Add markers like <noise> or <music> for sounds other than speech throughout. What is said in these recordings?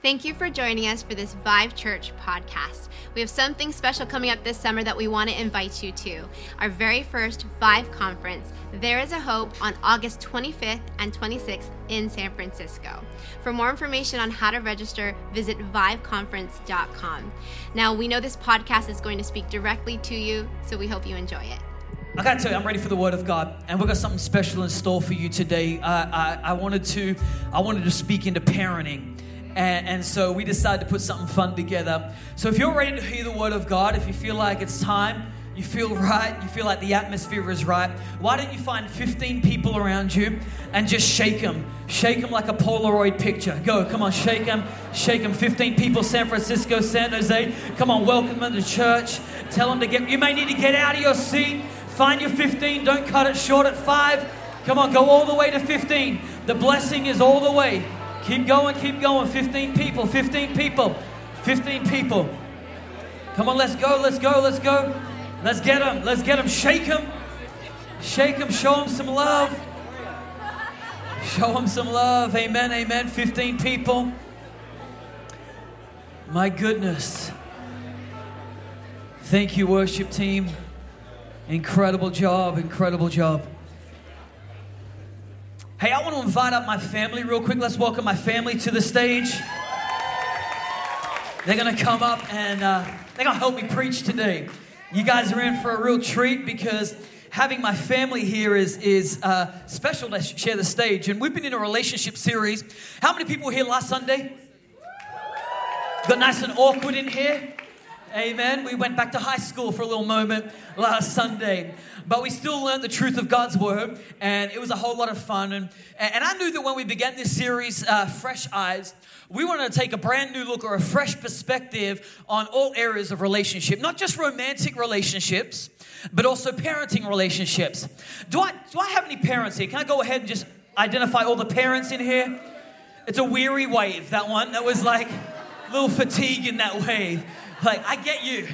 Thank you for joining us for this Vive Church podcast. We have something special coming up this summer that we want to invite you to. Our very first Vive conference, There is a Hope, on August 25th and 26th in San Francisco. For more information on how to register, visit viveconference.com. Now, we know this podcast is going to speak directly to you, so we hope you enjoy it. I gotta tell you, I'm ready for the Word of God, and we've got something special in store for you today. Uh, I, I wanted to, I wanted to speak into parenting. And, and, so we decided to put something fun together. So if you're ready to hear the word of God, if you feel like it's time, you feel <laughs> right, you feel like the atmosphere is right, why don't you find 15 people around you and just shake them? Shake them like a Polaroid picture. Go, come on, shake them, shake them. 15 people, San Francisco, San Jose. Come on, welcome them to church. Tell them to get, you may need to get out of your seat. Find your 15, don't cut it short at five. Come on, go all the way to 15. The blessing is all the way. Keep going, keep going. 15 people, 15 people, 15 people. Come on, let's go, let's go, let's go. Let's get them, let's get them. Shake them, shake them, show them some love. Show them some love. Amen, amen. 15 people. My goodness. Thank you, worship team. Incredible job, incredible job. Hey, I want to invite up my family real quick. Let's welcome my family to the stage. They're going to come up and uh, they're going to help me preach today. You guys are in for a real treat because having my family here is, is uh, special to share the stage. And we've been in a relationship series. How many people were here last Sunday? Got nice and awkward in here? Amen. We went back to high school for a little moment last Sunday, but we still learned the truth of God's word, and it was a whole lot of fun. And, and I knew that when we began this series, uh, Fresh Eyes, we wanted to take a brand new look or a fresh perspective on all areas of relationship, not just romantic relationships, but also parenting relationships. Do I, do I have any parents here? Can I go ahead and just identify all the parents in here? It's a weary wave, that one. That was like a little fatigue in that wave. Like, I get you.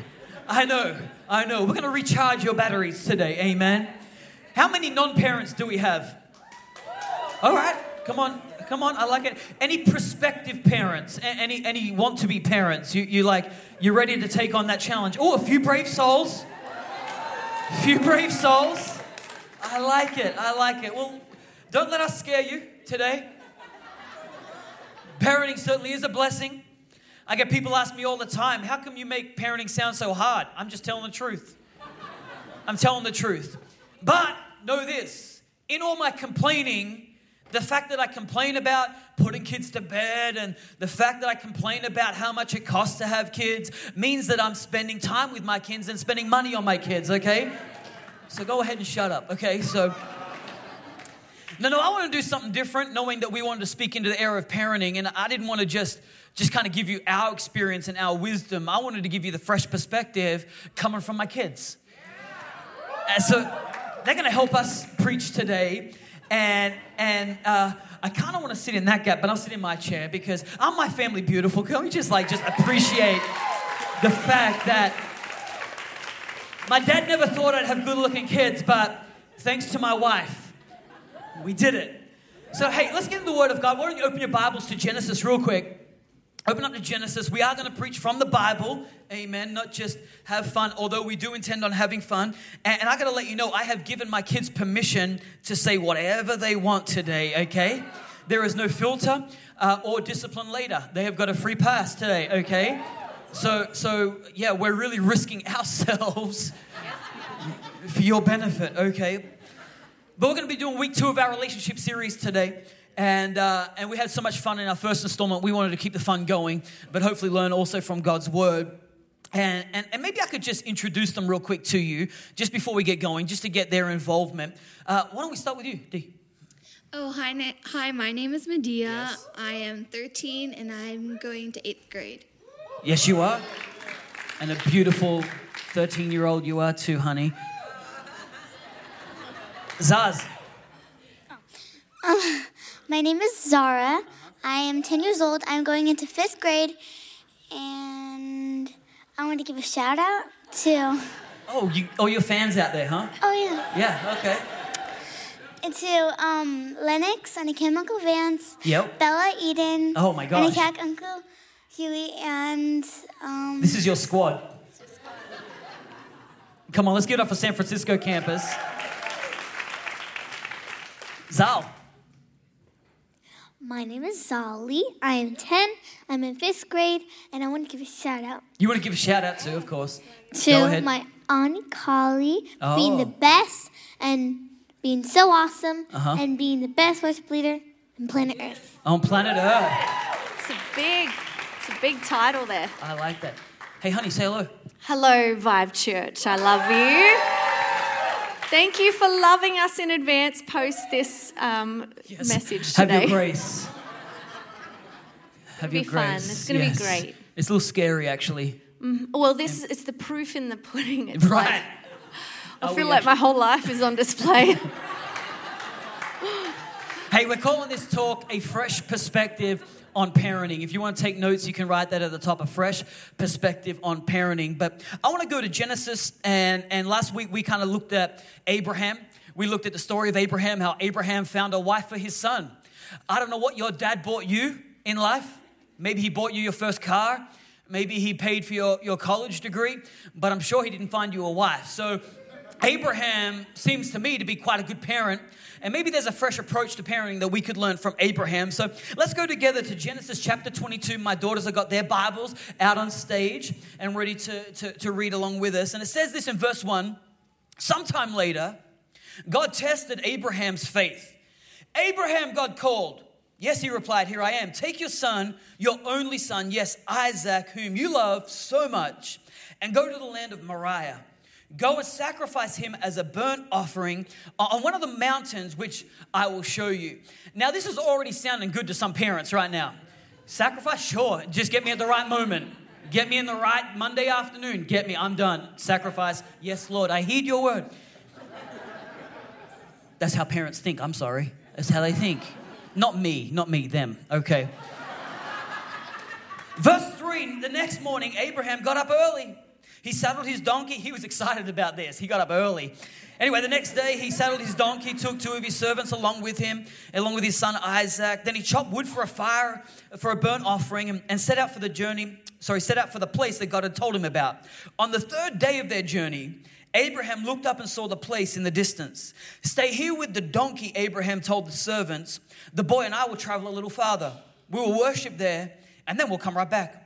I know. I know. We're going to recharge your batteries today. Amen. How many non parents do we have? All right. Come on. Come on. I like it. Any prospective parents? Any, any want to be parents? You, you like, you're ready to take on that challenge? Oh, a few brave souls. A few brave souls. I like it. I like it. Well, don't let us scare you today. Parenting certainly is a blessing. I get people ask me all the time, how come you make parenting sound so hard? I'm just telling the truth. I'm telling the truth. But know this in all my complaining, the fact that I complain about putting kids to bed and the fact that I complain about how much it costs to have kids means that I'm spending time with my kids and spending money on my kids, okay? So go ahead and shut up, okay? So. No, no, I want to do something different, knowing that we wanted to speak into the era of parenting, and I didn't want to just just kind of give you our experience and our wisdom. I wanted to give you the fresh perspective coming from my kids. And so they're going to help us preach today. And, and uh, I kind of want to sit in that gap, but I'll sit in my chair because I'm my family beautiful. Can we just like just appreciate the fact that my dad never thought I'd have good looking kids, but thanks to my wife, we did it. So, hey, let's get into the Word of God. Why don't you open your Bibles to Genesis real quick? Open up to Genesis. We are going to preach from the Bible. Amen. Not just have fun, although we do intend on having fun. And, and I got to let you know, I have given my kids permission to say whatever they want today, okay? There is no filter uh, or discipline later. They have got a free pass today, okay? So, so yeah, we're really risking <laughs> ourselves for your benefit, okay? But we're going to be doing week two of our relationship series today and uh, and we had so much fun in our first installment. We wanted to keep the fun going, but hopefully learn also from God's word. And, and, and maybe I could just introduce them real quick to you, just before we get going, just to get their involvement. Uh, why don't we start with you, Dee? Oh, hi, na- hi. My name is Medea. Yes. I am 13 and I'm going to eighth grade. Yes, you are. And a beautiful 13 year old you are too, honey. Zaz. Oh. My name is Zara. I am 10 years old. I'm going into fifth grade, and I want to give a shout out to. Oh, you, oh, your fans out there, huh? Oh, yeah. Yeah, okay. And to um, Lennox, Anna Chemical Vance, yep. Bella Eden, oh my gosh. Anna Cat Uncle, Huey, and um, This is your squad. Come on, let's give it up for San Francisco campus. Zal. my name is Zali. I am 10. I'm in fifth grade, and I want to give a shout out You want to give a shout out to, of course. To my Aunt Collie for being Oh. the best and being so awesome Uh-huh. and being the best worship leader on planet Earth. On planet Earth. It's a big, it's a big title there. I like that. Hey, honey, say hello. Hello, Vive Church. I love you. Thank you for loving us in advance post this um, Yes. message Have your grace. Have be your fun. grace. It's gonna be great. It's a little scary, actually. Well, this is it's the proof in the pudding. It's Right. like, I Are feel like my whole life is on display. <laughs> <laughs> Hey, we're calling this talk a fresh perspective on parenting. If you want to take notes, you can write that at the top, a fresh perspective on parenting. But I want to go to Genesis, and, and last week we kind of looked at Abraham. We looked at the story of Abraham, how Abraham found a wife for his son. I don't know what your dad bought you in life. Maybe he bought you your first car. Maybe he paid for your, your college degree, but I'm sure he didn't find you a wife. So Abraham seems to me to be quite a good parent. And maybe there's a fresh approach to parenting that we could learn from Abraham. So let's go together to Genesis chapter 22. My daughters have got their Bibles out on stage and ready to, to, to read along with us. And it says this in verse 1 Sometime later, God tested Abraham's faith. Abraham, God called. Yes, he replied, Here I am. Take your son, your only son, yes, Isaac, whom you love so much, and go to the land of Moriah. Go and sacrifice him as a burnt offering on one of the mountains which I will show you. Now, this is already sounding good to some parents right now. Sacrifice? Sure. Just get me at the right moment. Get me in the right Monday afternoon. Get me. I'm done. Sacrifice. Yes, Lord. I heed your word. That's how parents think. I'm sorry. That's how they think. Not me, not me, them. Okay. Verse 3 The next morning, Abraham got up early. He saddled his donkey. He was excited about this. He got up early. Anyway, the next day, he saddled his donkey, took two of his servants along with him, along with his son Isaac. Then he chopped wood for a fire, for a burnt offering, and, and set out for the journey. Sorry, set out for the place that God had told him about. On the third day of their journey, Abraham looked up and saw the place in the distance. Stay here with the donkey, Abraham told the servants. The boy and I will travel a little farther. We will worship there, and then we'll come right back.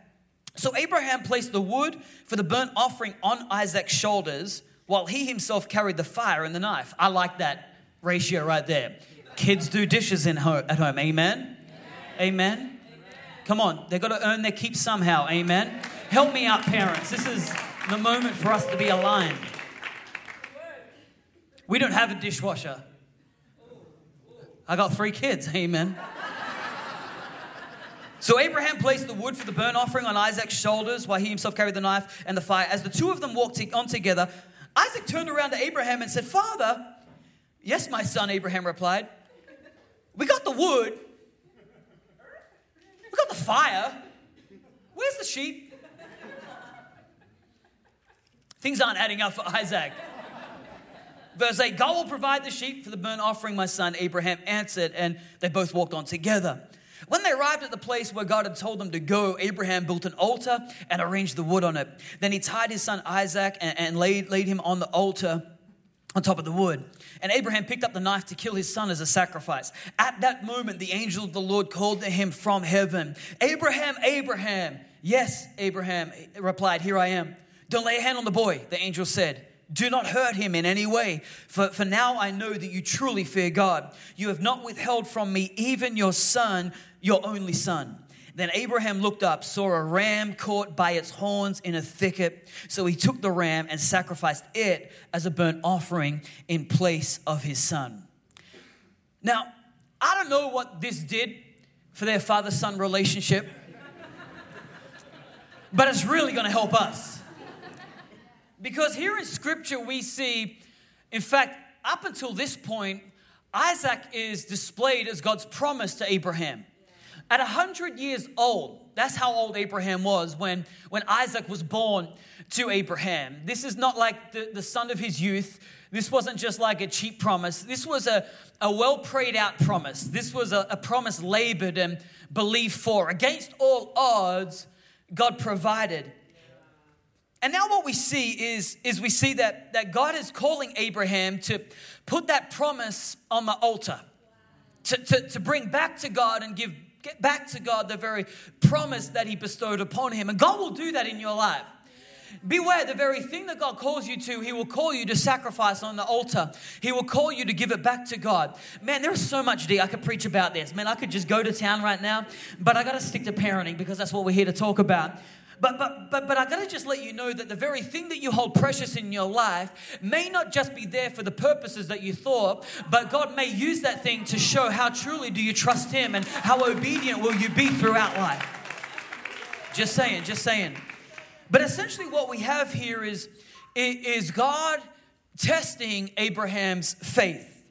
So Abraham placed the wood for the burnt offering on Isaac's shoulders while he himself carried the fire and the knife. I like that ratio right there. Kids do dishes in at home. Amen? Amen. Come on, they've got to earn their keep somehow. Amen. Help me out, parents. This is the moment for us to be aligned. We don't have a dishwasher. I got three kids. Amen. So Abraham placed the wood for the burnt offering on Isaac's shoulders while he himself carried the knife and the fire. As the two of them walked on together, Isaac turned around to Abraham and said, Father, yes, my son, Abraham replied. We got the wood. We got the fire. Where's the sheep? Things aren't adding up for Isaac. Verse 8 God will provide the sheep for the burnt offering, my son. Abraham answered, and they both walked on together. When they arrived at the place where God had told them to go, Abraham built an altar and arranged the wood on it. Then he tied his son Isaac and, and laid, laid him on the altar on top of the wood. And Abraham picked up the knife to kill his son as a sacrifice. At that moment, the angel of the Lord called to him from heaven Abraham, Abraham. Yes, Abraham replied, Here I am. Don't lay a hand on the boy, the angel said. Do not hurt him in any way, for, for now I know that you truly fear God. You have not withheld from me even your son, your only son. Then Abraham looked up, saw a ram caught by its horns in a thicket. So he took the ram and sacrificed it as a burnt offering in place of his son. Now, I don't know what this did for their father son relationship, but it's really going to help us. Because here in scripture, we see, in fact, up until this point, Isaac is displayed as God's promise to Abraham. At 100 years old, that's how old Abraham was when, when Isaac was born to Abraham. This is not like the, the son of his youth. This wasn't just like a cheap promise. This was a, a well prayed out promise. This was a, a promise labored and believed for. Against all odds, God provided. And now what we see is, is we see that, that God is calling Abraham to put that promise on the altar, to, to, to bring back to God and give get back to God the very promise that he bestowed upon him. And God will do that in your life. Beware, the very thing that God calls you to, He will call you to sacrifice on the altar. He will call you to give it back to God. Man, there is so much D. I could preach about this. Man, I could just go to town right now, but I got to stick to parenting because that's what we're here to talk about. But, but, but, but I gotta just let you know that the very thing that you hold precious in your life may not just be there for the purposes that you thought, but God may use that thing to show how truly do you trust Him and how obedient will you be throughout life. Just saying, just saying. But essentially, what we have here is, is God testing Abraham's faith.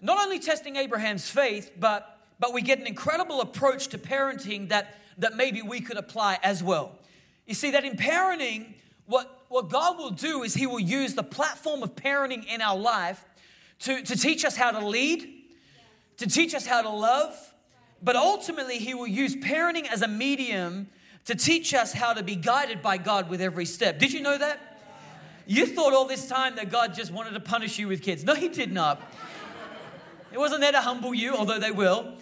Not only testing Abraham's faith, but, but we get an incredible approach to parenting that, that maybe we could apply as well. You see, that in parenting, what, what God will do is He will use the platform of parenting in our life to, to teach us how to lead, to teach us how to love, but ultimately, He will use parenting as a medium to teach us how to be guided by God with every step. Did you know that? You thought all this time that God just wanted to punish you with kids. No, He did not. It wasn't there to humble you, although they will.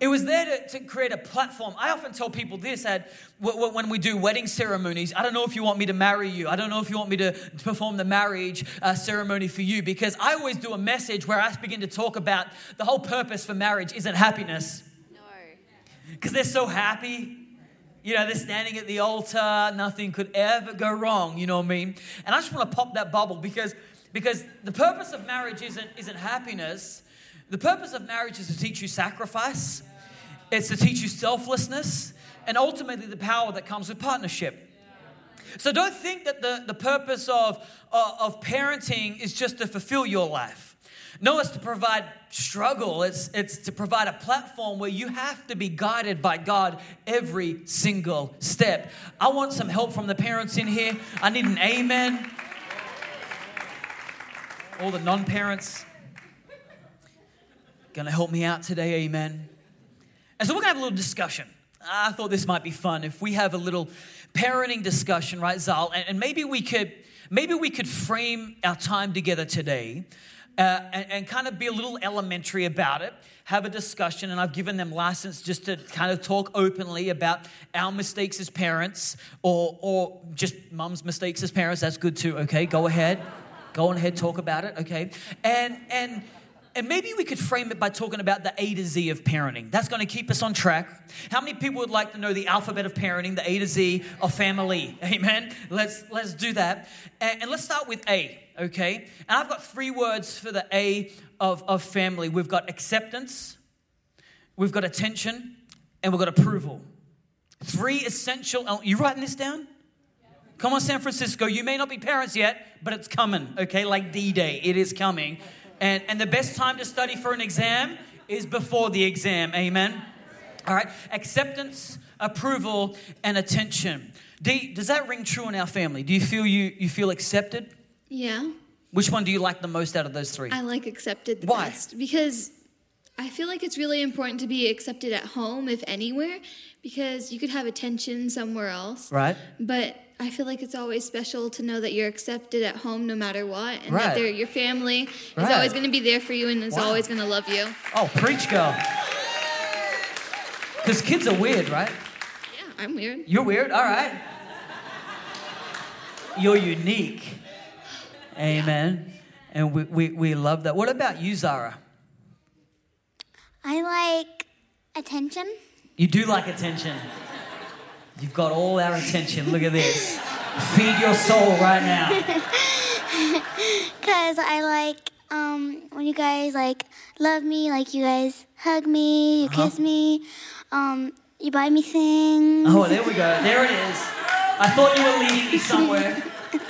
It was there to, to, create a platform. I often tell people this at when we do wedding ceremonies, I don't know if you want me to marry you. I don't know if you want me to perform the marriage uh, ceremony for you because I always do a message where I begin to talk about the whole purpose for marriage isn't happiness. No. Because they're so happy. You know, they're standing at the altar, nothing could ever go wrong, you know what I mean? And I just want to pop that bubble because, because the purpose of marriage isn't, isn't happiness. The purpose of marriage is to teach you sacrifice, it's to teach you selflessness, and ultimately the power that comes with partnership. So don't think that the, the purpose of, of, of parenting is just to fulfill your life. No, it's to provide struggle. It's, it's to provide a platform where you have to be guided by God every single step. I want some help from the parents in here. I need an amen. All the non parents, gonna help me out today, amen. And so we're gonna have a little discussion. I thought this might be fun if we have a little parenting discussion, right, Zal? And, and maybe we could maybe we could frame our time together today uh, and, and, kind of be a little elementary about it, have a discussion, and I've given them license just to kind of talk openly about our mistakes as parents or, or just mum's mistakes as parents. That's good too, okay? Go ahead. Go on ahead, talk about it, okay? And, and, and maybe we could frame it by talking about the A to Z of parenting. That's going to keep us on track. How many people would like to know the alphabet of parenting, the A to Z of family? <laughs> Amen. Let's let's do that. And, and let's start with A okay? And I've got three words for the A of, of family we've got acceptance, we've got attention, and we've got approval. Three essential. You writing this down? Come on, San Francisco. You may not be parents yet, but it's coming, okay? Like D Day, it is coming. And, and the best time to study for an exam is before the exam, amen? All right, acceptance, approval, and attention. D, does that ring true in our family? Do you feel you, you feel accepted? Yeah. Which one do you like the most out of those three? I like accepted the Why? best because I feel like it's really important to be accepted at home, if anywhere, because you could have attention somewhere else. Right. But I feel like it's always special to know that you're accepted at home no matter what, and right. that your family right. is always going to be there for you and is wow. always going to love you. Oh, preach, girl. Because kids are weird, right? Yeah, I'm weird. You're weird? All right. You're unique. Amen. And we, we, we love that. What about you, Zara? I like attention. You do like attention. You've got all our attention. Look at this. Feed your soul right now. Cause I like um, when you guys like love me, like you guys hug me, you uh-huh. kiss me, um, you buy me things. Oh, there we go. There it is. I thought you were leading me somewhere.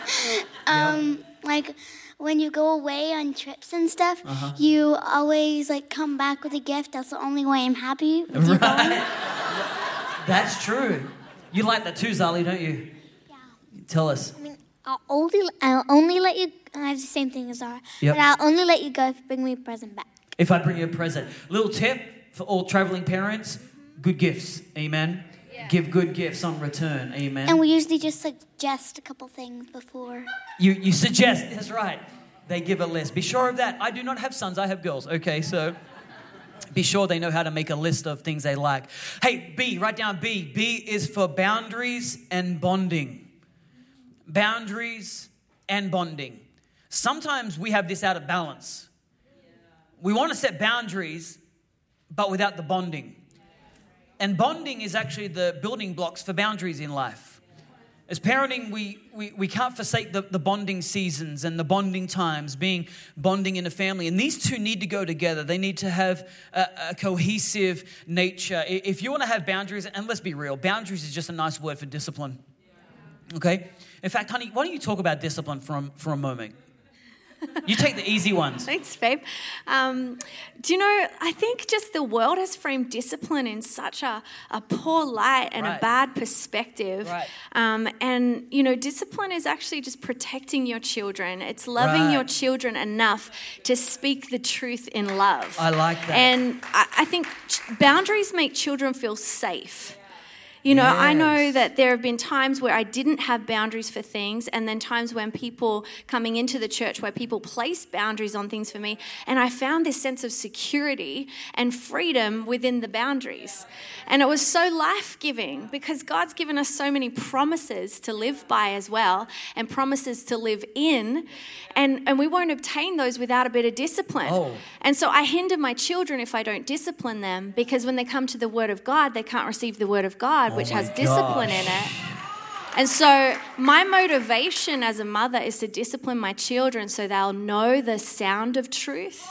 <laughs> um, yep like when you go away on trips and stuff, uh-huh. you always like come back with a gift. That's the only way I'm happy with you right. That's true. You like that too, Zali, don't you? Yeah. Tell us. I mean, I'll only I'll only let you. I have the same thing as Zara. Yep. But I'll only let you go if you bring me a present back. If I bring you a present, little tip for all traveling parents: good gifts. Amen. give good gifts on return. Amen. And we usually just suggest a couple things before. You, you suggest, that's right. They give a list. Be sure of that. I do not have sons, I have girls. Okay, so be sure they know how to make a list of things they like. Hey, B, write down B. B is for boundaries and bonding. Boundaries and bonding. Sometimes we have this out of balance. We want to set boundaries, but without the bonding. And bonding is actually the building blocks for boundaries in life. As parenting, we, we, we can't forsake the, the bonding seasons and the bonding times, being bonding in a family. And these two need to go together. They need to have a, a cohesive nature. If you want to have boundaries, and let's be real, boundaries is just a nice word for discipline. Okay? In fact, honey, why don't you talk about discipline a, for a moment? <laughs> You take the easy ones. Thanks, babe. Um, do you know, I think just the world has framed discipline in such a, a poor light and Right. a bad perspective. Right. Um, and, you know, discipline is actually just protecting your children, it's loving Right. your children enough to speak the truth in love. I like that. And I, I think ch- boundaries make children feel safe. You know, I know that there have been times where I didn't have boundaries for things, and then times when people coming into the church where people placed boundaries on things for me, and I found this sense of security and freedom within the boundaries. And it was so life giving because God's given us so many promises to live by as well, and promises to live in, and, and we won't obtain those without a bit of discipline. Oh. And so I hinder my children if I don't discipline them because when they come to the Word of God, they can't receive the Word of God, which Oh my has discipline in it. And so, my motivation as a mother is to discipline my children so they'll know the sound of truth,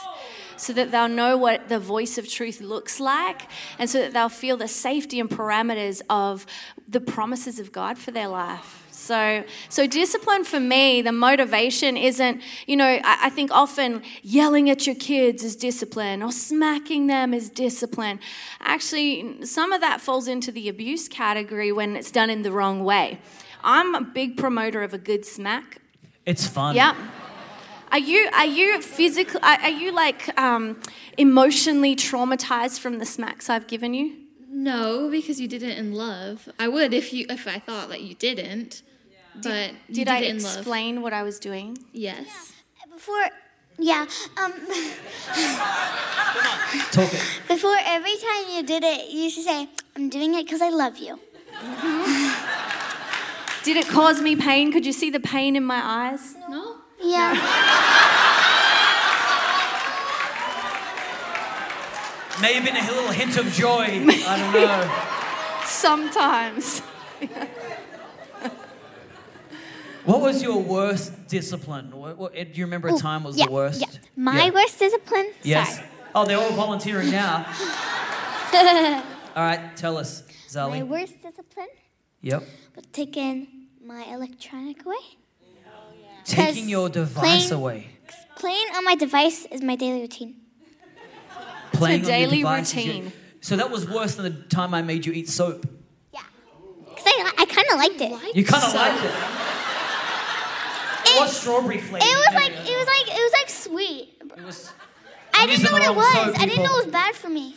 so that they'll know what the voice of truth looks like, and so that they'll feel the safety and parameters of the promises of God for their life. So, so discipline for me, the motivation isn't, you know, I, I think often yelling at your kids is discipline or smacking them is discipline. Actually, some of that falls into the abuse category when it's done in the wrong way. I'm a big promoter of a good smack. It's fun. Yeah. Are you are you physical? Are, are you like um, emotionally traumatized from the smacks I've given you? No, because you did it in love. I would if you if I thought that you didn't. But you Did did I it in love. explain what I was doing? Yes. Before, yeah, um, <laughs> Talk it. before every time you did it, you used to say, I'm doing it because I love you. Did it cause me pain? Could you see the pain in my eyes? No. Yeah. May have been a little hint of joy. I don't know. <laughs> Sometimes. <laughs> What was your worst discipline? What, what, do you remember a time was yeah, the worst? Yeah. My Yeah. worst discipline? Yes. Sorry. Oh, they're all volunteering now. <laughs> all right, tell us, Zali. My worst discipline Yep. was taking my electronic away. Taking your device playing- away. Playing on my device is my daily routine. Playing on your daily device is your- routine. So that was worse than the time I made you eat soap. Yeah. Because I, I kind of liked it. You kind of liked it. It was strawberry flavor. It was like it was like it was like sweet. It was. I didn't know what it was. soap, I didn't know it was bad for me.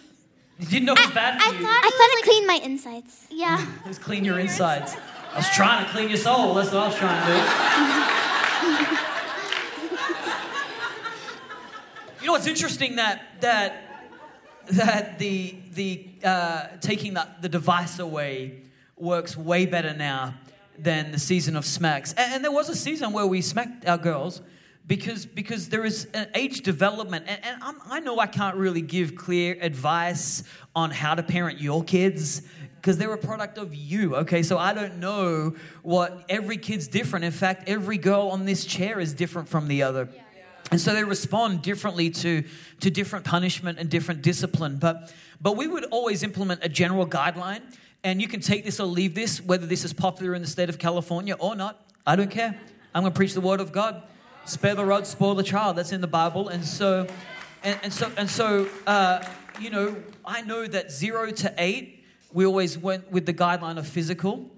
You didn't know it was bad for I you. thought I thought it cleaned my insides. Yeah. it was clean your insides. I was trying to clean your soul. That's what I was trying to do. you know what's interesting that that that the the uh, taking the, the device away works way better now than the season of smacks. And, and there was a season where we smacked our girls because because there is an age development, and, and I'm, I know I can't really give clear advice on how to parent your kids because they're a product of you. Okay, so I don't know what every kid's different. In fact, every girl on this chair is different from the other. And so they respond differently to, to different punishment and different discipline. But, but we would always implement a general guideline, and you can take this or leave this, whether this is popular in the state of California or not. I don't care. I'm going to preach the word of God. Spare the rod, spoil the child. That's in the Bible. And so, and, and so, and so, uh, you know, I know that zero to eight, we always went with the guideline of physical.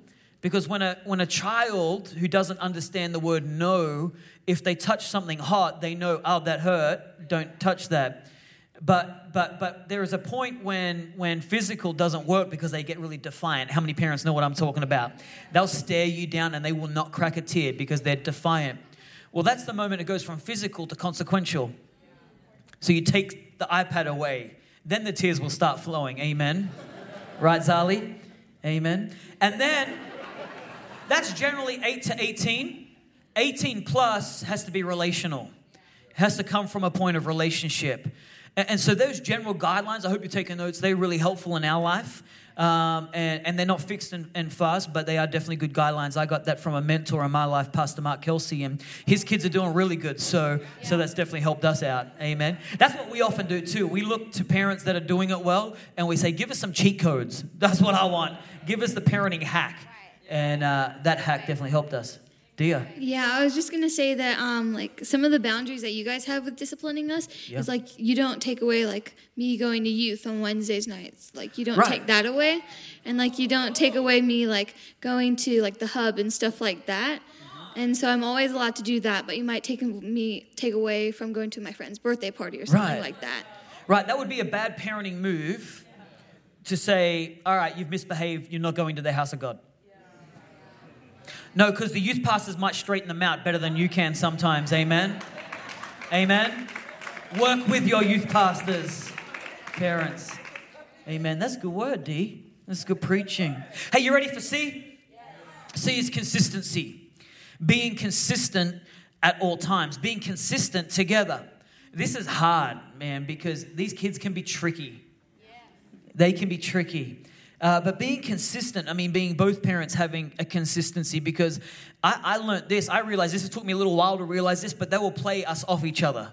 Because when a, when a child who doesn't understand the word no, if they touch something hot, they know, oh, that hurt, don't touch that. But but but there is a point when when physical doesn't work because they get really defiant. How many parents know what I'm talking about? They'll stare you down and they will not crack a tear because they're defiant. Well, that's the moment it goes from physical to consequential. So you take the iPad away, then the tears will start flowing. Amen. Right, Zali? Amen. And then that's generally 8 to 18. 18 plus has to be relational. Has to come from a point of relationship. And, and so those general guidelines, I hope you're taking notes, they're really helpful in our life. Um, and, and, they're not fixed and, and, fast, but they are definitely good guidelines. I got that from a mentor in my life, Pastor Mark Kelsey, and his kids are doing really good. So, so that's definitely helped us out. Amen. That's what we often do too. We look to parents that are doing it well, and we say, "Give us some cheat codes." That's what I want. Give us the parenting hack, and uh, that hack definitely helped us. Dia. Yeah, I was just gonna say that um like some of the boundaries that you guys have with disciplining us Yeah. is like you don't take away like me going to youth on Wednesdays nights. Like you don't Right. take that away. And like you don't take away me like going to like the hub and stuff like that. And so I'm always allowed to do that, but you might take me take away from going to my friend's birthday party or something Right. like that. Right, that would be a bad parenting move to say, all right, you've misbehaved, you're not going to the house of God. No, because the youth pastors might straighten them out better than you can sometimes. Amen. Amen. Work with your youth pastors, parents. Amen. That's a good word, D. That's good preaching. Hey, you ready for C? C is consistency. Being consistent at all times, being consistent together. This is hard, man, because these kids can be tricky. They can be tricky. Uh, but being consistent, I mean, being both parents having a consistency, because I, I learned this, I realized this, it took me a little while to realize this, but they will play us off each other.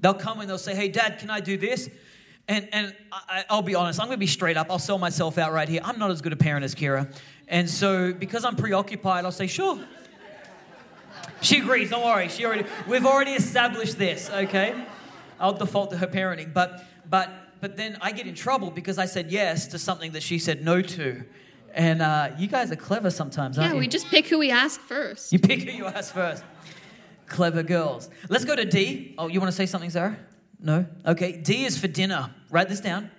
They'll come and they'll say, Hey, dad, can I do this? And, and I, I'll be honest, I'm going to be straight up. I'll sell myself out right here. I'm not as good a parent as Kira. And so, because I'm preoccupied, I'll say, Sure. She agrees, don't worry. She already, we've already established this, okay? I'll default to her parenting. But, but, but then I get in trouble because I said yes to something that she said no to. And uh, you guys are clever sometimes, aren't Yeah, you? we just pick who we ask first. You pick who you ask first. Clever girls. Let's go to D. Oh, you want to say something, Sarah? No? Okay. D is for dinner. Write this down.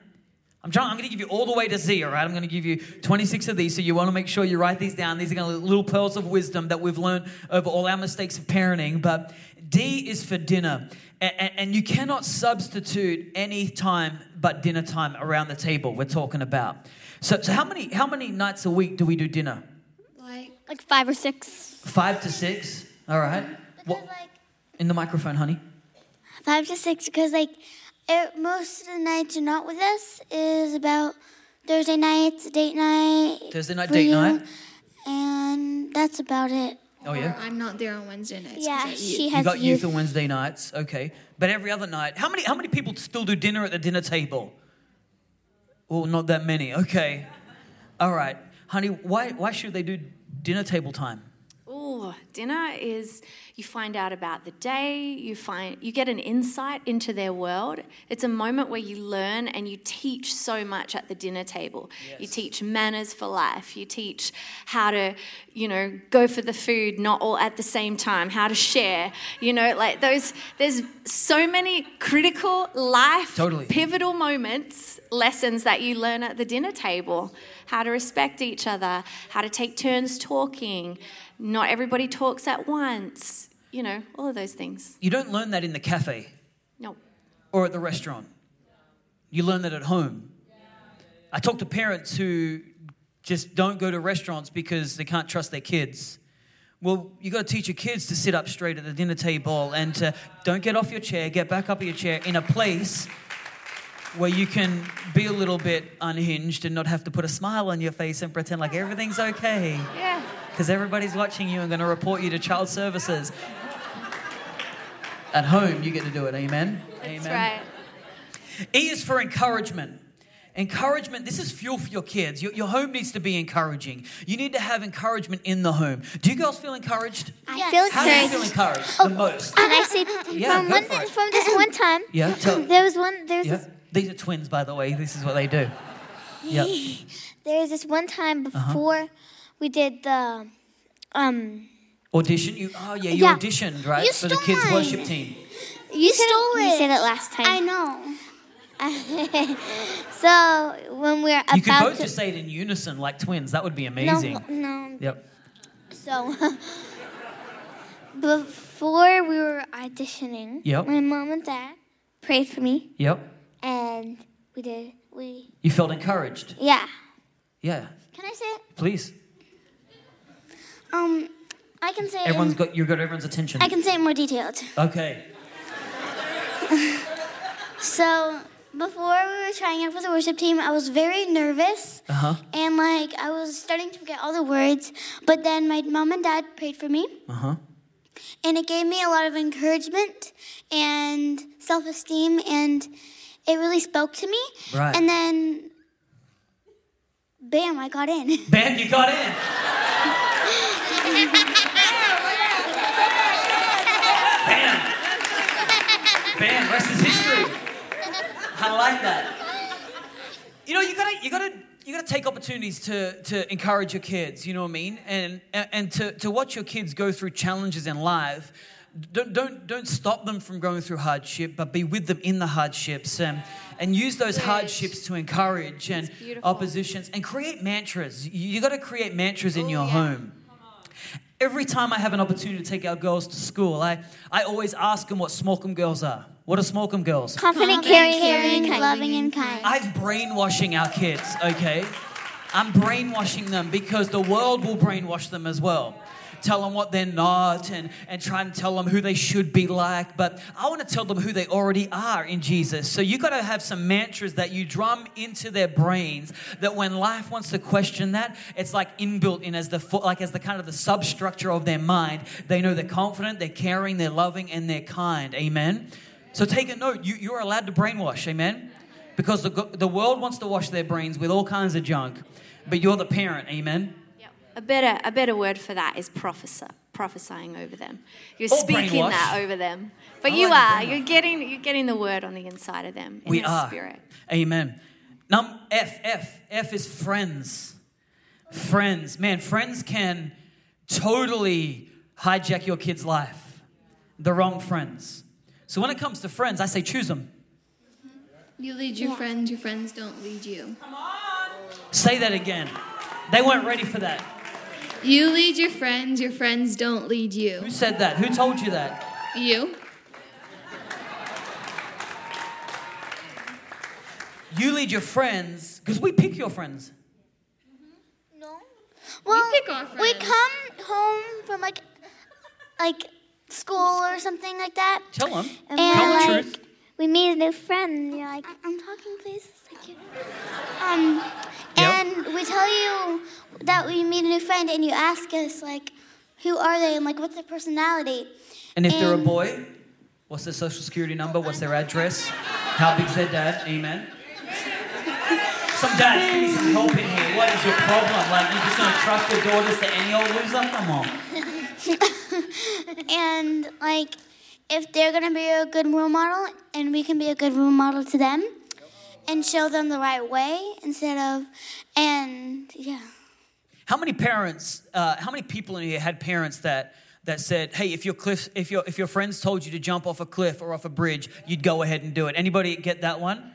I'm trying, I'm going to give you all the way to Z, all right? I'm going to give you 26 of these, so you want to make sure you write these down. These are gonna, be little pearls of wisdom that we've learned over all our mistakes of parenting. But D is for dinner. And, and you cannot substitute any time but dinner time around the table we're talking about. So, so how, many, how many nights a week do we do dinner? Like Like five or six. Five to six? All right. Because What, like in the microphone, honey. five to six because like it, most of the nights you're not with us is about Thursday nights, date night. Thursday night, date night. And that's about it. Oh, yeah? I'm not there on Wednesday nights. Yeah, I eat. she You got youth. youth on Wednesday nights, okay. But every other night, how many how many people still do dinner at the dinner table? Well, not that many. Okay. All right. Honey, why why should they do dinner table time? Oh, dinner is you find out about the day, you find you get an insight into their world. It's a moment where you learn and you teach so much at the dinner table. You teach manners for life. You teach how to, you know, go for the food not all at the same time, how to share. You know, like those there's so many critical life Totally. pivotal moments, lessons that you learn at the dinner table. How to respect each other, how to take turns talking. Not everybody talks at once. You know, all of those things. You don't learn that in the cafe No. or at the restaurant. You learn that at home. I talk to parents who just don't go to restaurants because they can't trust their kids. Well, you got to teach your kids to sit up straight at the dinner table and to don't get off your chair, get back up in your chair in a place where you can be a little bit unhinged and not have to put a smile on your face and pretend like everything's okay Yeah. because everybody's watching you and going to report you to child services. At home, you get to do it. Amen. That's Amen. right. E is for encouragement. Encouragement, this is fuel for your kids. Your, your home needs to be encouraging. You need to have encouragement in the home. Do you girls feel encouraged? I Yes. feel How do you feel encouraged the most? Can I say Yeah, from one for from this one time? Yeah, tell- There was one. There was Yeah. this, These are twins, by the way. This is what they do. Yep. <laughs> there was this one time Uh-huh. before we did the um Audition. You, oh, yeah, you Yeah. auditioned, right? You for the kids' mine. worship team. You, said stole You it. said it last time. I know. <laughs> so when we're up to You could both to just say it in unison like twins. That would be no, amazing. no. Yep. So <laughs> before we were auditioning, Yep. my mom and dad prayed for me, Yep. and we did. We You felt encouraged. yeah. Yeah. Can I say it? Please. Um, I can say. it Everyone's in, got you got everyone's attention. I can say it more detailed. Okay. So before we were trying out for the worship team, I was very nervous. Uh huh. And like I was starting to forget all the words, but then my mom and dad prayed for me, Uh huh. and it gave me a lot of encouragement and self-esteem, and it really spoke to me. Right. And then, bam, I got in. Bam, you got in. <laughs> Bam. Rest is history. I like that. You know, you gotta, you gotta, you gotta take opportunities to to encourage your kids. You know what I mean? And and, to to watch your kids go through challenges in life. Don't, don't, don't stop them from going through hardship, but be with them in the hardships and, and use those hardships to encourage and oppositions and create mantras. You, you got to create mantras in oh, your home. Every time I have an opportunity to take our girls to school, I, I always ask them what Smallcombe girls are. What are Smallcombe girls? Confident, caring, caring, loving, and kind. I'm brainwashing our kids, okay? I'm brainwashing them because the world will brainwash them as well. Tell them what they're not and, and try and tell them who they should be like. But I want to tell them who they already are in Jesus. So you got to have some mantras that you drum into their brains that when life wants to question that, it's like inbuilt in as the like as the kind of the substructure of their mind. They know they're confident, they're caring, they're loving, and they're kind. Amen. So take a note. You, you're allowed to brainwash. Amen because the, the world wants to wash their brains with all kinds of junk, but you're the parent, amen? A better, a better word for that is prophesy, prophesying over them. You're Or speaking brainwash. that over them. But I you like are. You're getting, you're getting the word on the inside of them in we are. spirit. Amen. Num F, F, F is friends. Friends. Man, friends can totally hijack your kid's life. The wrong friends. So when it comes to friends, I say choose them. You lead your friends, your friends don't lead you. Come on. Say that again. They weren't ready for that. You lead your friends, your friends don't lead you. Who said that? Who told you that? You? You lead your friends, because we pick your friends. No. Well, pick our we come home from like, like school or something like that, Tell them. and Tell the like truth. we meet a new friend. And you're like, I'm talking, please. Thank you. Um, Yep. and we tell you that we meet a new friend, and you ask us like, who are they, and like, what's their personality? And if they're a boy, what's their social security number? What's their address? How big's their dad? Amen. Some dads, give me some help in here. What is your problem? Like, you just gonna trust your daughters to any old loser? Come on. <laughs> and like if they're gonna be a good role model and we can be a good role model to them and show them the right way instead of and yeah How many parents, uh, how many people in here had parents that that said, "Hey, if your cliff, if your if your friends told you to jump off a cliff or off a bridge, you'd go ahead and do it." Anybody get that one?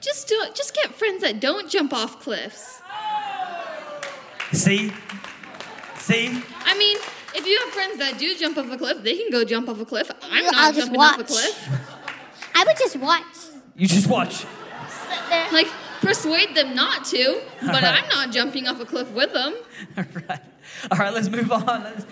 Just do it. Just get friends that don't jump off cliffs. See, see. I mean, if you have friends that do jump off a cliff, they can go jump off a cliff. I'm I'll not just jumping off a cliff. i would just watch You just watch. sit there Like, persuade them not to, but I'm not jumping off a cliff with them. <laughs> All right. All right, let's move on. Let's...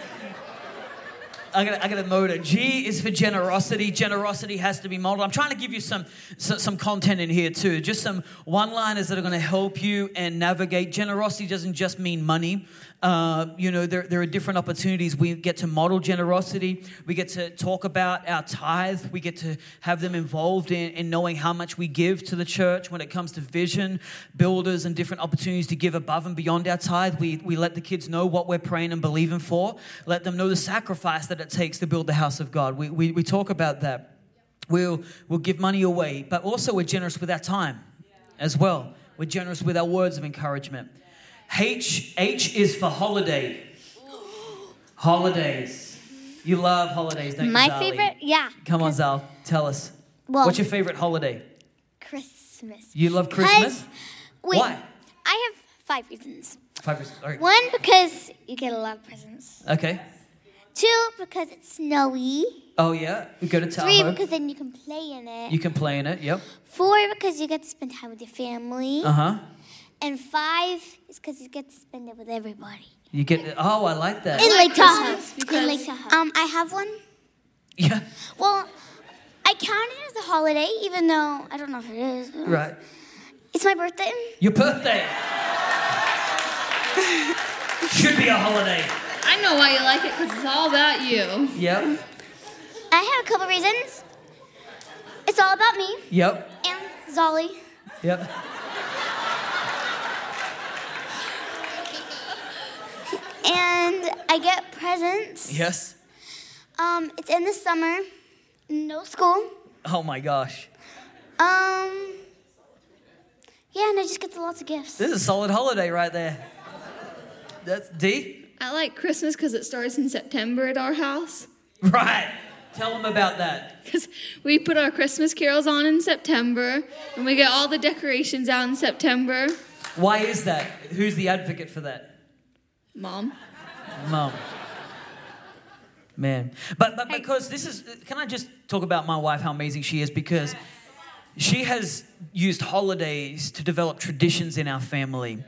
I got, I got a motor. G is for generosity. Generosity has to be modeled. I'm trying to give you some, some, some content in here too. Just some one-liners that are going to help you and navigate. Generosity doesn't just mean money. Uh, you know, there, there are different opportunities. We get to model generosity. We get to talk about our tithe. We get to have them involved in, in knowing how much we give to the church when it comes to vision, builders, and different opportunities to give above and beyond our tithe. We, we let the kids know what we're praying and believing for. Let them know the sacrifice that it takes to build the house of God. We, we, we talk about that. We'll, we'll give money away, but also we're generous with our time as well. We're generous with our words of encouragement. H, H is for holiday. Holidays. You love holidays, don't you, My favorite, yeah. Come on, Zal. Tell us. Well, What's your favorite holiday? Christmas. You love Christmas? Wait, Why? I have five reasons. Five reasons. All right. One, because you get a lot of presents. Okay. Two, because it's snowy. Oh yeah. We go to Three, because then you can play in it. You can play in it. Yep. Four, because you get to spend time with your family. Uh huh. And five is because you get to spend it with everybody. You get. Oh, I like that. In Lake Tahoe. because- In Lake Tahoe. Um, I have one. Yeah. Well, I count it as a holiday, even though I don't know if it is. Right. It's my birthday. Your birthday. Should be a holiday. I know why you like it because it's all about you. Yep. I have a couple reasons. It's all about me Yep. and Zolly. Yep. And I get presents. Yes. Um, it's in the summer. No school. Oh my gosh. Um, yeah, and I just get lots of gifts. This is a solid holiday right there. That's D. I like Christmas because it starts in September at our house. Right. Tell them about that. Because we put our Christmas carols on in September, and we get all the decorations out in September. Why is that? Who's the advocate for that? Mom. Mom. Man. But but because this is can I just talk about my wife, how amazing she is? Because she has used holidays to develop traditions in our family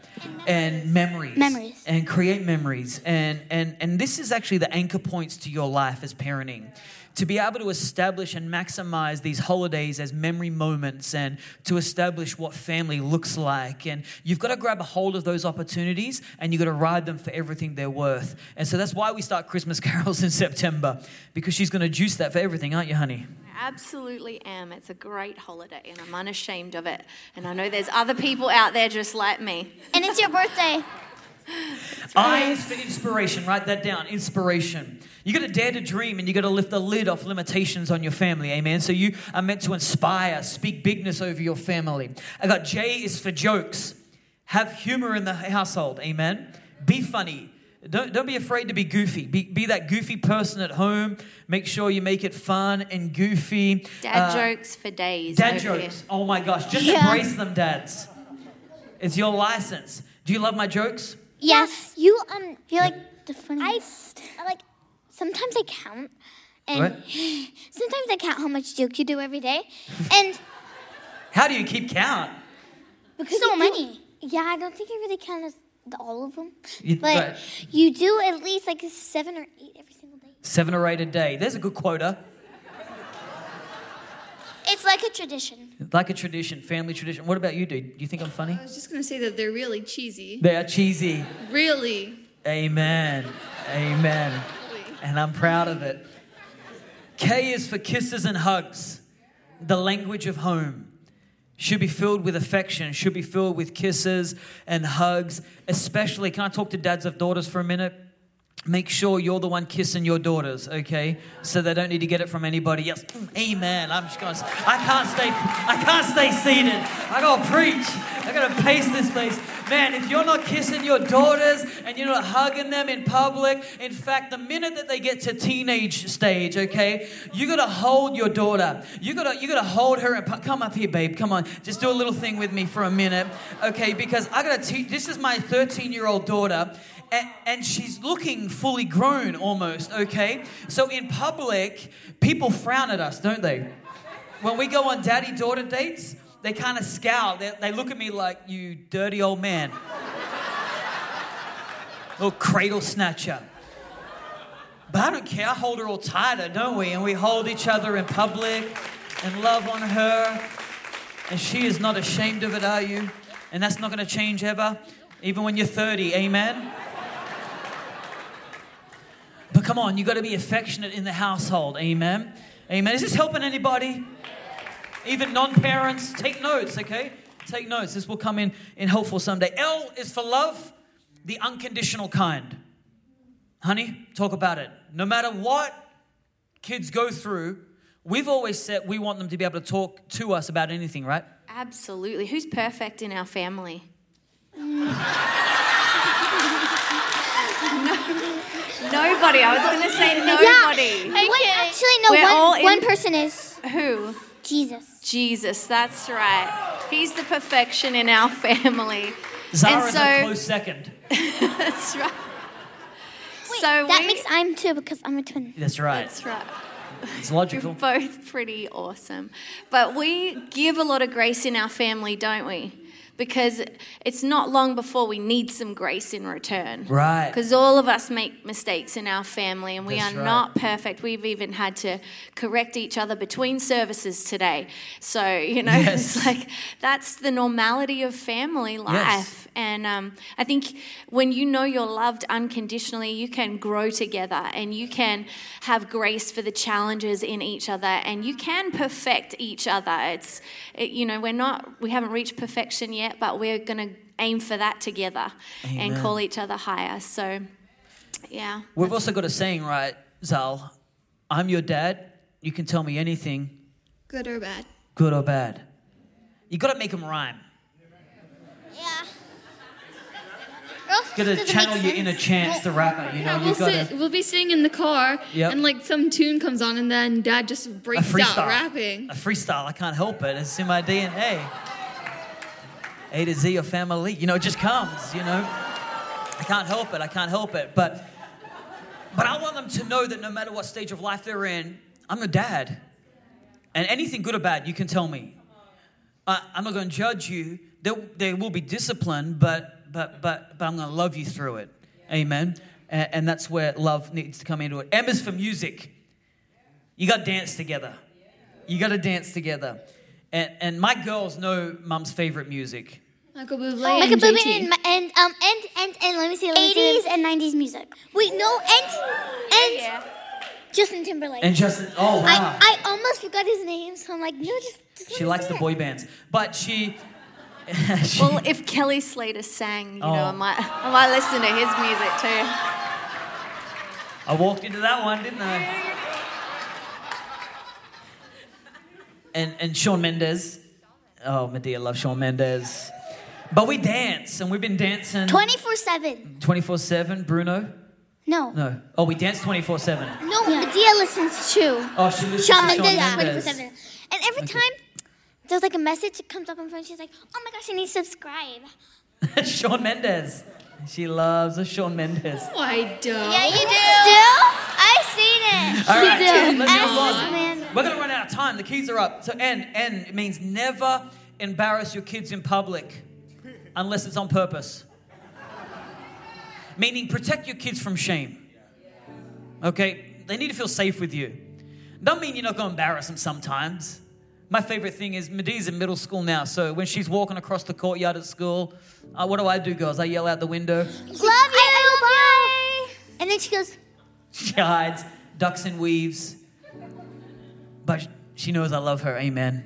and memories. Memories. And create memories. And and and this is actually the anchor points to your life as parenting. To be able to establish and maximize these holidays as memory moments and to establish what family looks like. And you've got to grab a hold of those opportunities and you've got to ride them for everything they're worth. And so that's why we start Christmas <laughs> carols in September because she's going to juice that for everything, aren't you, honey? I absolutely am. It's a great holiday and I'm unashamed of it. And I know there's other people out there just like me. And it's your birthday. I is for inspiration. Write that down. Inspiration. You got to dare to dream and you got to lift the lid off limitations on your family. Amen. So you are meant to inspire, speak bigness over your family. I got J is for jokes. Have humor in the household. Amen. Be funny. Don't, don't be afraid to be goofy. Be, be that goofy person at home. Make sure you make it fun and goofy. Dad Uh, jokes for days. Dad jokes. here. Oh my gosh. Just Yeah. embrace them, dads. It's your license. Do you love my jokes? Yes. You um. You're like the funniest. I, I like. Sometimes I count, and What? <gasps> sometimes I count how much joke you do every day, and <laughs> How do you keep count? because so many. Yeah, I don't think I really count as the, all of them, You- but right. you do at least like seven or eight every single day. Seven or eight a day. There's a good quota. It's like a tradition. Like a tradition, family tradition. What about you, dude? Do you think I'm funny? I was just going to say that they're really cheesy. They are cheesy. Really. Amen. Amen. And I'm proud of it. K is for kisses and hugs. The language of home should be filled with affection, should be filled with kisses and hugs. Especially, can I talk to dads of daughters for a minute? Make sure you're the one kissing your daughters, okay? So they don't need to get it from anybody else. Mm, Amen. I'm just gonna. I can't stay. I can't stay seated. I gotta preach. I gotta pace this place, man. If you're not kissing your daughters and you're not hugging them in public, in fact, the minute that they get to teenage stage, okay, you gotta hold your daughter. You gotta. You gotta hold her and come up here, babe. Come on, just do a little thing with me for a minute, okay? Because I gotta teach. This is my 13 year old daughter and, and she's looking fully grown almost, okay? So in public, people frown at us, don't they? When we go on daddy daughter dates, they kind of scowl. They, they look at me like, you dirty old man. Little cradle snatcher. But I don't care. I hold her all tighter, don't we? And we hold each other in public and love on her. And she is not ashamed of it, are you? And that's not going to change ever, even when you're 30. Amen? But come on, you got to be affectionate in the household. Amen? Amen. Is this helping anybody? Even non parents? Take notes, okay? Take notes. This will come in, in helpful someday. L is for love, the unconditional kind. Honey, talk about it. No matter what kids go through, we've always said we want them to be able to talk to us about anything, right? Absolutely. Who's perfect in our family? <laughs> <laughs> <laughs> Nobody. I was going to say nobody. One, actually, no. We're One, in- one person is Who? Jesus. Jesus. That's right. He's the perfection in our family. Zara's and so a close second. <laughs> that's right. Wait, so that we, makes I'm two because I'm a twin. That's right. that's right. It's logical. You're both pretty awesome. But we give a lot of grace in our family, don't we? Because it's not long before we need some grace in return. Right. Because all of us make mistakes in our family and we That's are right. not perfect. We've even had to correct each other between services today. So, you know, <laughs> Yes. it's like that's the normality of family life. And um, I think when you know you're loved unconditionally, you can grow together and you can have grace for the challenges in each other and you can perfect each other. It's, it, you know, we're not, we haven't reached perfection yet, but we're going to aim for that together and call each other higher. So, yeah. We've also got a saying, right, Zal? I'm your dad. You can tell me anything, Good or bad? good or bad. You got to make them rhyme. Yeah. Got to channel your inner chance, the rapper. You know, we'll, you got sit, to. we'll be sitting in the car, Yep. and like some tune comes on, and then Dad just breaks freestyle. out rapping. A freestyle. I can't help it. It's in my DNA. A to Z of family. You know, it just comes, you know. I can't help it. I can't help it. But but I want them to know that no matter what stage of life they're in, I'm a dad. And anything good or bad, you can tell me. I, I'm not going to judge you. There, there will be discipline, but but but but I'm going to love you through it. Amen. And, and that's where love needs to come into it. Is for music. You got to dance together. You got to dance together. And, and my girls know mum's favorite music. Michael Bublé Like a and booby JT. and, and um and and and let me see. 80s and 90s music. Wait, no, and and Justin Timberlake. And Justin, oh wow. I, I almost forgot his name, so I'm like, no, just. just she likes the it. boy bands. But she. <laughs> she Well, if Kelly Slater sang, you know, I Oh. might, I might listen to his music too. I walked into that one, didn't I? And, and Shawn Mendes. Oh, Medea loves Shawn Mendes. But we dance, and we've been dancing 24 7. 24 7. Bruno? No. No. Oh, we dance 24 7. No, Medea listens too. Oh, she listens Shawn to Shawn Mendes 24 Mendes. 7. And every time there's like a message that comes up on phone, she's like, oh my gosh, I need to subscribe. <laughs> Shawn Mendes. She loves a Shawn Mendes. Oh, I don't. Yeah, you do. I've seen it. All right, do. let's move on. We're gonna run out of time. The keys are up. So N, N it means never embarrass your kids in public unless it's on purpose. Meaning protect your kids from shame. Okay? They need to feel safe with you. Doesn't mean you're not gonna embarrass them sometimes. My favorite thing is Medea's in middle school now, so when she's walking across the courtyard at school, uh, what do I do, girls? I yell out the window. Love you. I love bye. And then she goes, She hides, ducks and weaves. But she knows I love her, amen.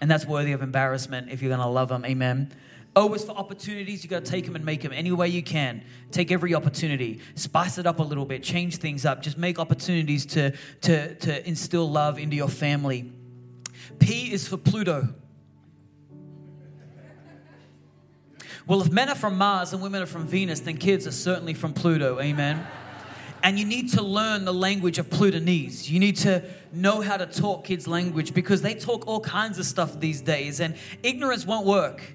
And that's worthy of embarrassment if you're gonna love them, amen. O is for opportunities, you gotta take them and make them any way you can. Take every opportunity, spice it up a little bit, change things up, just make opportunities to, to, to instill love into your family. P is for Pluto. Well, if men are from Mars and women are from Venus, then kids are certainly from Pluto, amen. And you need to learn the language of Plutonese. You need to know how to talk kids' language because they talk all kinds of stuff these days, and ignorance won't work.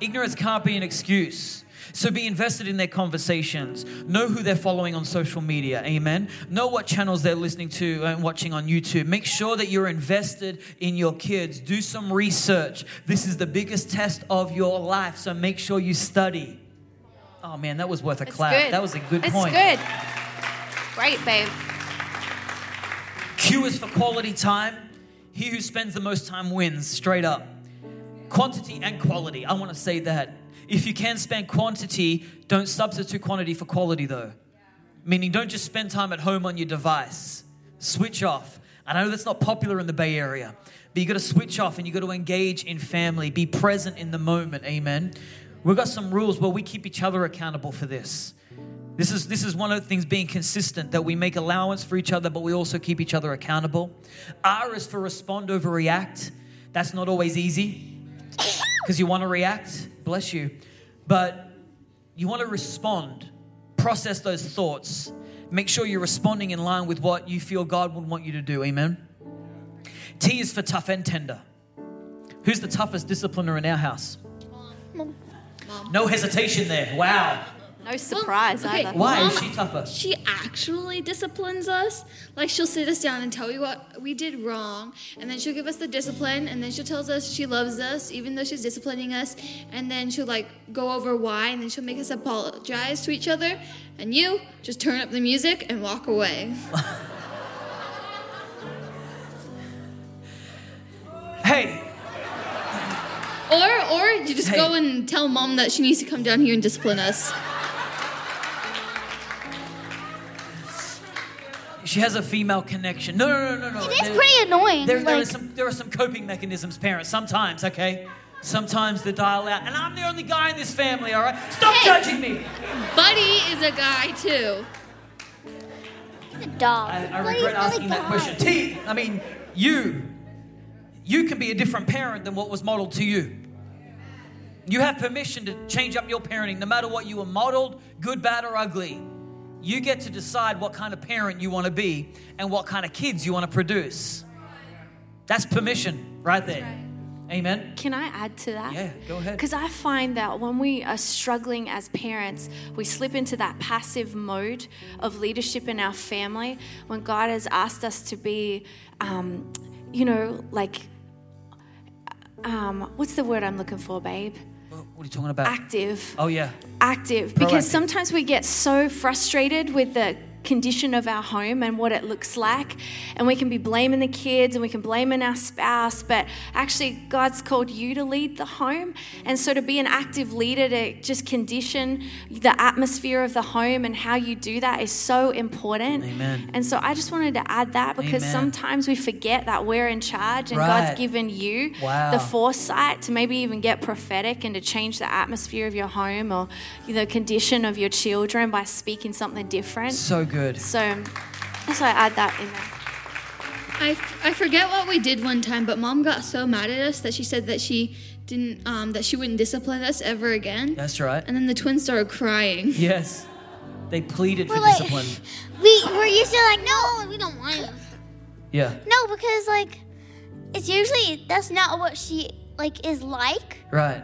Ignorance can't be an excuse. So be invested in their conversations. Know who they're following on social media. Amen. Know what channels they're listening to and watching on YouTube. Make sure that you're invested in your kids. Do some research. This is the biggest test of your life, so make sure you study. Oh man, that was worth a It's clap. good. That was a good it's point. good. Great, babe. Q is for quality time. He who spends the most time wins, straight up. Quantity and quality. I want to say that. If you can spend quantity, don't substitute quantity for quality, though. Meaning, don't just spend time at home on your device. Switch off. I know that's not popular in the Bay Area, but you got to switch off and you got to engage in family. Be present in the moment. Amen. We've got some rules where we keep each other accountable for this. This is, this is one of the things being consistent that we make allowance for each other, but we also keep each other accountable. R is for respond over react. That's not always easy because you want to react. Bless you. But you want to respond process those thoughts, make sure you're responding in line with what you feel God would want you to do. Amen. T is for tough and tender. Who's the toughest discipliner in our house? Mom. No hesitation there. Wow. No surprise okay, either. Why is she tougher? She actually disciplines us. Like she'll sit us down and tell you what we did wrong, and then she'll give us the discipline, and then she'll tell us she loves us even though she's disciplining us, and then she'll like go over why, and then she'll make us apologize to each other, and you just turn up the music and walk away. <laughs> Hey, Or or you just Hey. go and tell mom that she needs to come down here and discipline us. She has a female connection. No, no, no, no, no. It's There- pretty annoying. There, there, are some, there are some coping mechanisms, parents, sometimes, okay? Sometimes they dial out. And I'm the only guy in this family, all right? Stop Hey. judging me. Buddy is a guy too. He's a dog. I, I But regret he's not asking that question. T, I mean, you, you can be a different parent than what was modeled to you. You have permission to change up your parenting no matter what you were modeled, good, bad, or ugly. You get to decide what kind of parent you want to be and what kind of kids you want to produce. That's permission right there. Amen. Can I add to that? Yeah, go ahead. Because I find that when we are struggling as parents, we slip into that passive mode of leadership in our family when God has asked us to be, um, you know, like, um, what's the word I'm looking for, babe? What are you talking about? Active. Oh, yeah. active because sometimes we get so frustrated with the condition of our home and what it looks like and we can be blaming the kids and we can blaming our spouse but actually God's called you to lead the home and so to be an active leader to just condition the atmosphere of the home and how you do that is so important Amen. and so I just wanted to add that because Amen. sometimes we forget that we're in charge and Right. God's given you Wow. the foresight to maybe even get prophetic and to change the atmosphere of your home or the condition of your children by speaking something different. So good. So that's why I add that in there. I, I forget what we did one time, but mom got so mad at us that she said that she didn't um, that she wouldn't discipline us ever again. That's right. And then the twins started crying. <laughs> Yes. They pleaded for We're like, discipline. <laughs> we were used to like no, we don't want it. Yeah. No, because like it's usually that's not what she like is like, Right.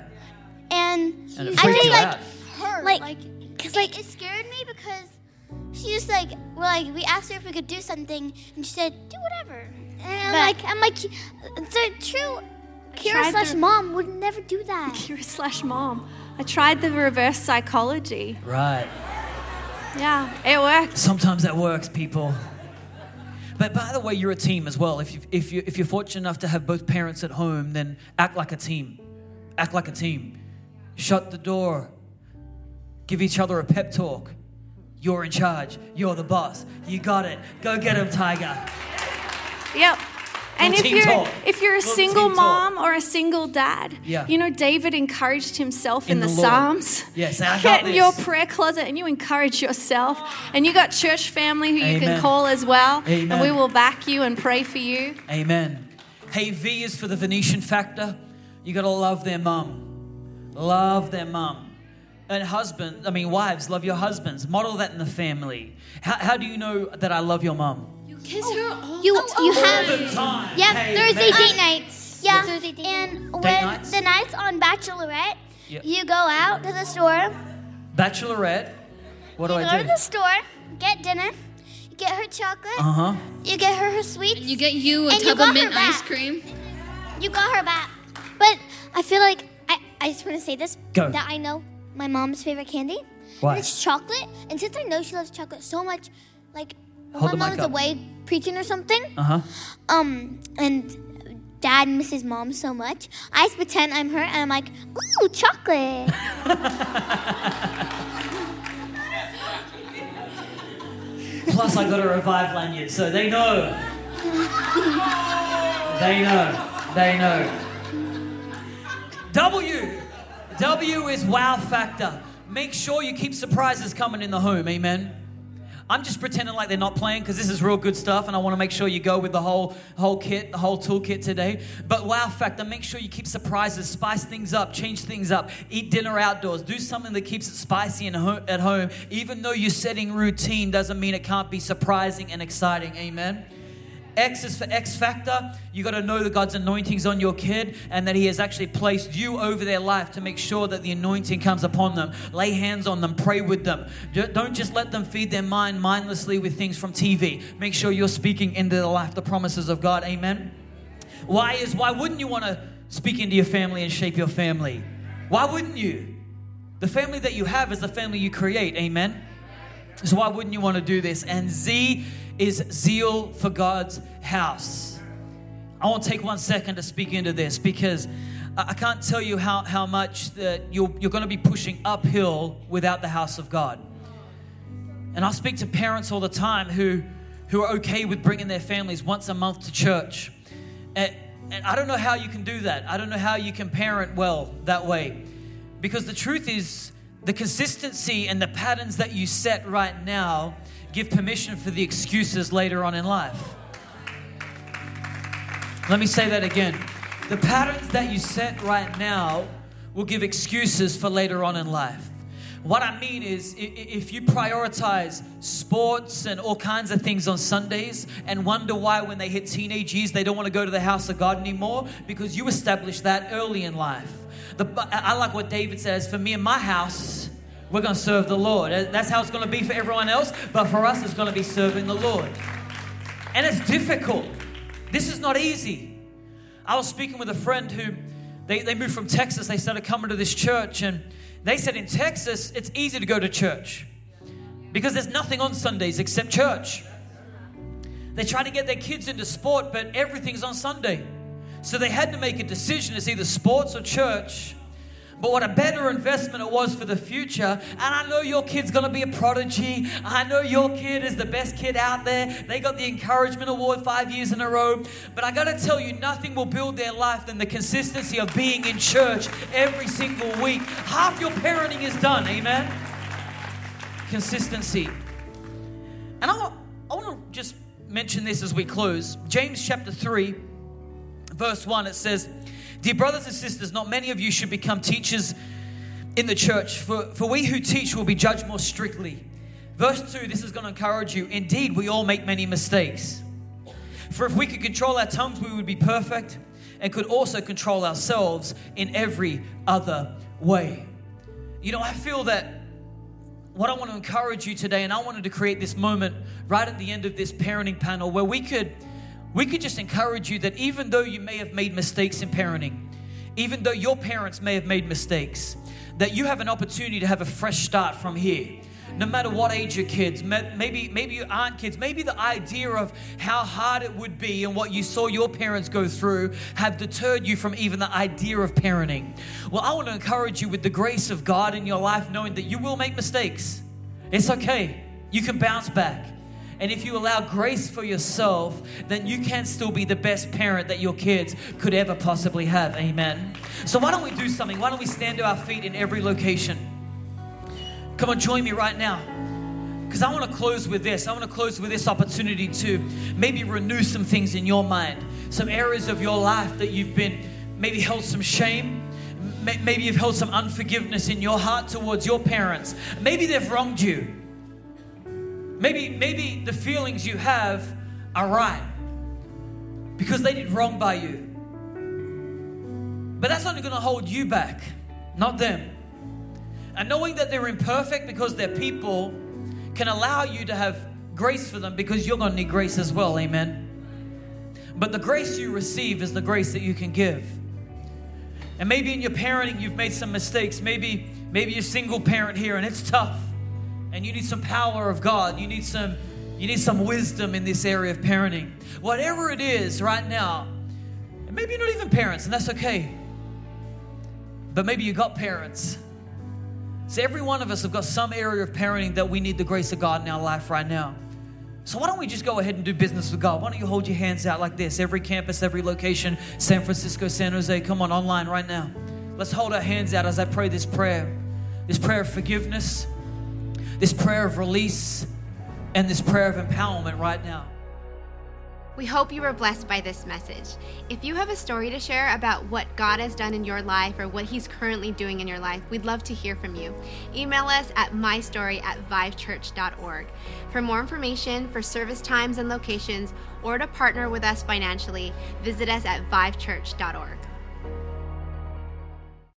and, And it I freaked think you like out. her like cause like it scared me because she just like we're like we asked her if we could do something and she said do whatever, and I'm But- like I'm like the true Kira slash the- mom would never do that. <laughs> Kira slash mom. I tried the reverse psychology. Right. Yeah, it worked. Sometimes that works, people. But by the way, you're a team as well. If, you, if, you, if you're fortunate enough to have both parents at home, then act like a team. Act like a team. Shut the door. Give each other a pep talk. You're in charge. You're the boss. You got it. Go get him, Tiger. Yep. And if you're talk. if you're a Little single team talk. mom or a single dad, Yeah. you know David encouraged himself in, In the, the Psalms. Yes, I Get in your prayer closet and you encourage yourself. And you got church family who you can call as well. And we will back you and pray for you. Amen. Hey, V is for the Venetian factor. You got to love their mum. Love their mum. And husband, I mean, wives, love your husbands. Model that in the family. How, how do you know that I love your mum? You kiss her all You the you time. have time. Yeah, Hey, Thursday man. date nights. Yeah, Thursday date and when nights? the nights on Bachelorette, Yeah. you go out to the store, Bachelorette. What do I do? you go to the store, get dinner, you get her chocolate, Uh huh. you get her her sweets, You get you a And you tub of mint ice cream. you got her back. But I feel like I, I just want to say this Go. that I know my mom's favorite candy. Why? And it's chocolate, and since I know she loves chocolate so much, like when Hold my mom's up. away preaching or something, Uh huh. um, and dad misses mom so much, I just pretend I'm her and I'm like, ooh, chocolate. <laughs> Plus, I got a revive lanyard, so they know. <laughs> they know. They know. W. W is wow factor. Make sure you keep surprises coming in the home. Amen. I'm just pretending like they're not playing because this is real good stuff, and I want to make sure you go with the whole whole kit, the whole toolkit today. But wow factor, make sure you keep surprises, spice things up, change things up, eat dinner outdoors, do something that keeps it spicy and ho- at home. Even though you're setting routine, doesn't mean it can't be surprising and exciting. Amen. X is for X factor. You got to know that God's anointing's on your kid and that He has actually placed you over their life to make sure that the anointing comes upon them. Lay hands on them, pray with them. Don't just let them feed their mind mindlessly with things from TV. Make sure you're speaking into the life, the promises of God. Amen. Why is why wouldn't you want to speak into your family and shape your family? Why wouldn't you? The family that you have is the family you create. Amen. So why wouldn't you want to do this? And Z is zeal for God's house. I want to take one second to speak into this because I can't tell you how, how much that you're, you're going to be pushing uphill without the house of God. And I speak to parents all the time who, who are okay with bringing their families once a month to church. And, and I don't know how you can do that. I don't know how you can parent well that way. Because the truth is, the consistency and the patterns that you set right now give permission for the excuses later on in life. Let me say that again. The patterns that you set right now will give excuses for later on in life. What I mean is, if you prioritize sports and all kinds of things on Sundays and wonder why, when they hit teenage years, they don't want to go to the house of God anymore, because you established that early in life. The, I like what David says for me and my house, we're going to serve the Lord. That's how it's going to be for everyone else, but for us, it's going to be serving the Lord. And it's difficult. This is not easy. I was speaking with a friend who they, they moved from Texas. They started coming to this church, and they said in Texas, it's easy to go to church because there's nothing on Sundays except church. They try to get their kids into sport, but everything's on Sunday. So they had to make a decision it's either sports or church. But what a better investment it was for the future. And I know your kid's going to be a prodigy. I know your kid is the best kid out there. They got the encouragement award five years in a row. But I got to tell you, nothing will build their life than the consistency of being in church every single week. Half your parenting is done. Amen. Consistency. And I, I want to just mention this as we close. James chapter 3, verse 1, it says, Dear brothers and sisters, not many of you should become teachers in the church, for, for we who teach will be judged more strictly. Verse 2, this is going to encourage you. Indeed, we all make many mistakes. For if we could control our tongues, we would be perfect and could also control ourselves in every other way. You know, I feel that what I want to encourage you today, and I wanted to create this moment right at the end of this parenting panel where we could we could just encourage you that even though you may have made mistakes in parenting, even though your parents may have made mistakes, that you have an opportunity to have a fresh start from here. No matter what age your kids, maybe maybe you aren't kids, maybe the idea of how hard it would be and what you saw your parents go through have deterred you from even the idea of parenting. Well, I want to encourage you with the grace of God in your life, knowing that you will make mistakes. It's okay. You can bounce back. And if you allow grace for yourself, then you can still be the best parent that your kids could ever possibly have. Amen. So, why don't we do something? Why don't we stand to our feet in every location? Come on, join me right now. Because I want to close with this. I want to close with this opportunity to maybe renew some things in your mind, some areas of your life that you've been maybe held some shame. Maybe you've held some unforgiveness in your heart towards your parents. Maybe they've wronged you. Maybe, maybe the feelings you have are right because they did wrong by you. But that's only going to hold you back, not them. And knowing that they're imperfect because they're people can allow you to have grace for them because you're going to need grace as well. Amen. But the grace you receive is the grace that you can give. And maybe in your parenting you've made some mistakes. Maybe maybe you're a single parent here and it's tough and you need some power of God. You need some you need some wisdom in this area of parenting. Whatever it is right now, and maybe you're not even parents, and that's okay. But maybe you got parents. So every one of us have got some area of parenting that we need the grace of God in our life right now. So why don't we just go ahead and do business with God? Why don't you hold your hands out like this? Every campus, every location, San Francisco, San Jose, come on online right now. Let's hold our hands out as I pray this prayer. This prayer of forgiveness, this prayer of release and this prayer of empowerment right now. We hope you were blessed by this message. If you have a story to share about what God has done in your life or what He's currently doing in your life, we'd love to hear from you. Email us at mystory at vivechurch.org. For more information, for service times and locations, or to partner with us financially, visit us at vivechurch.org.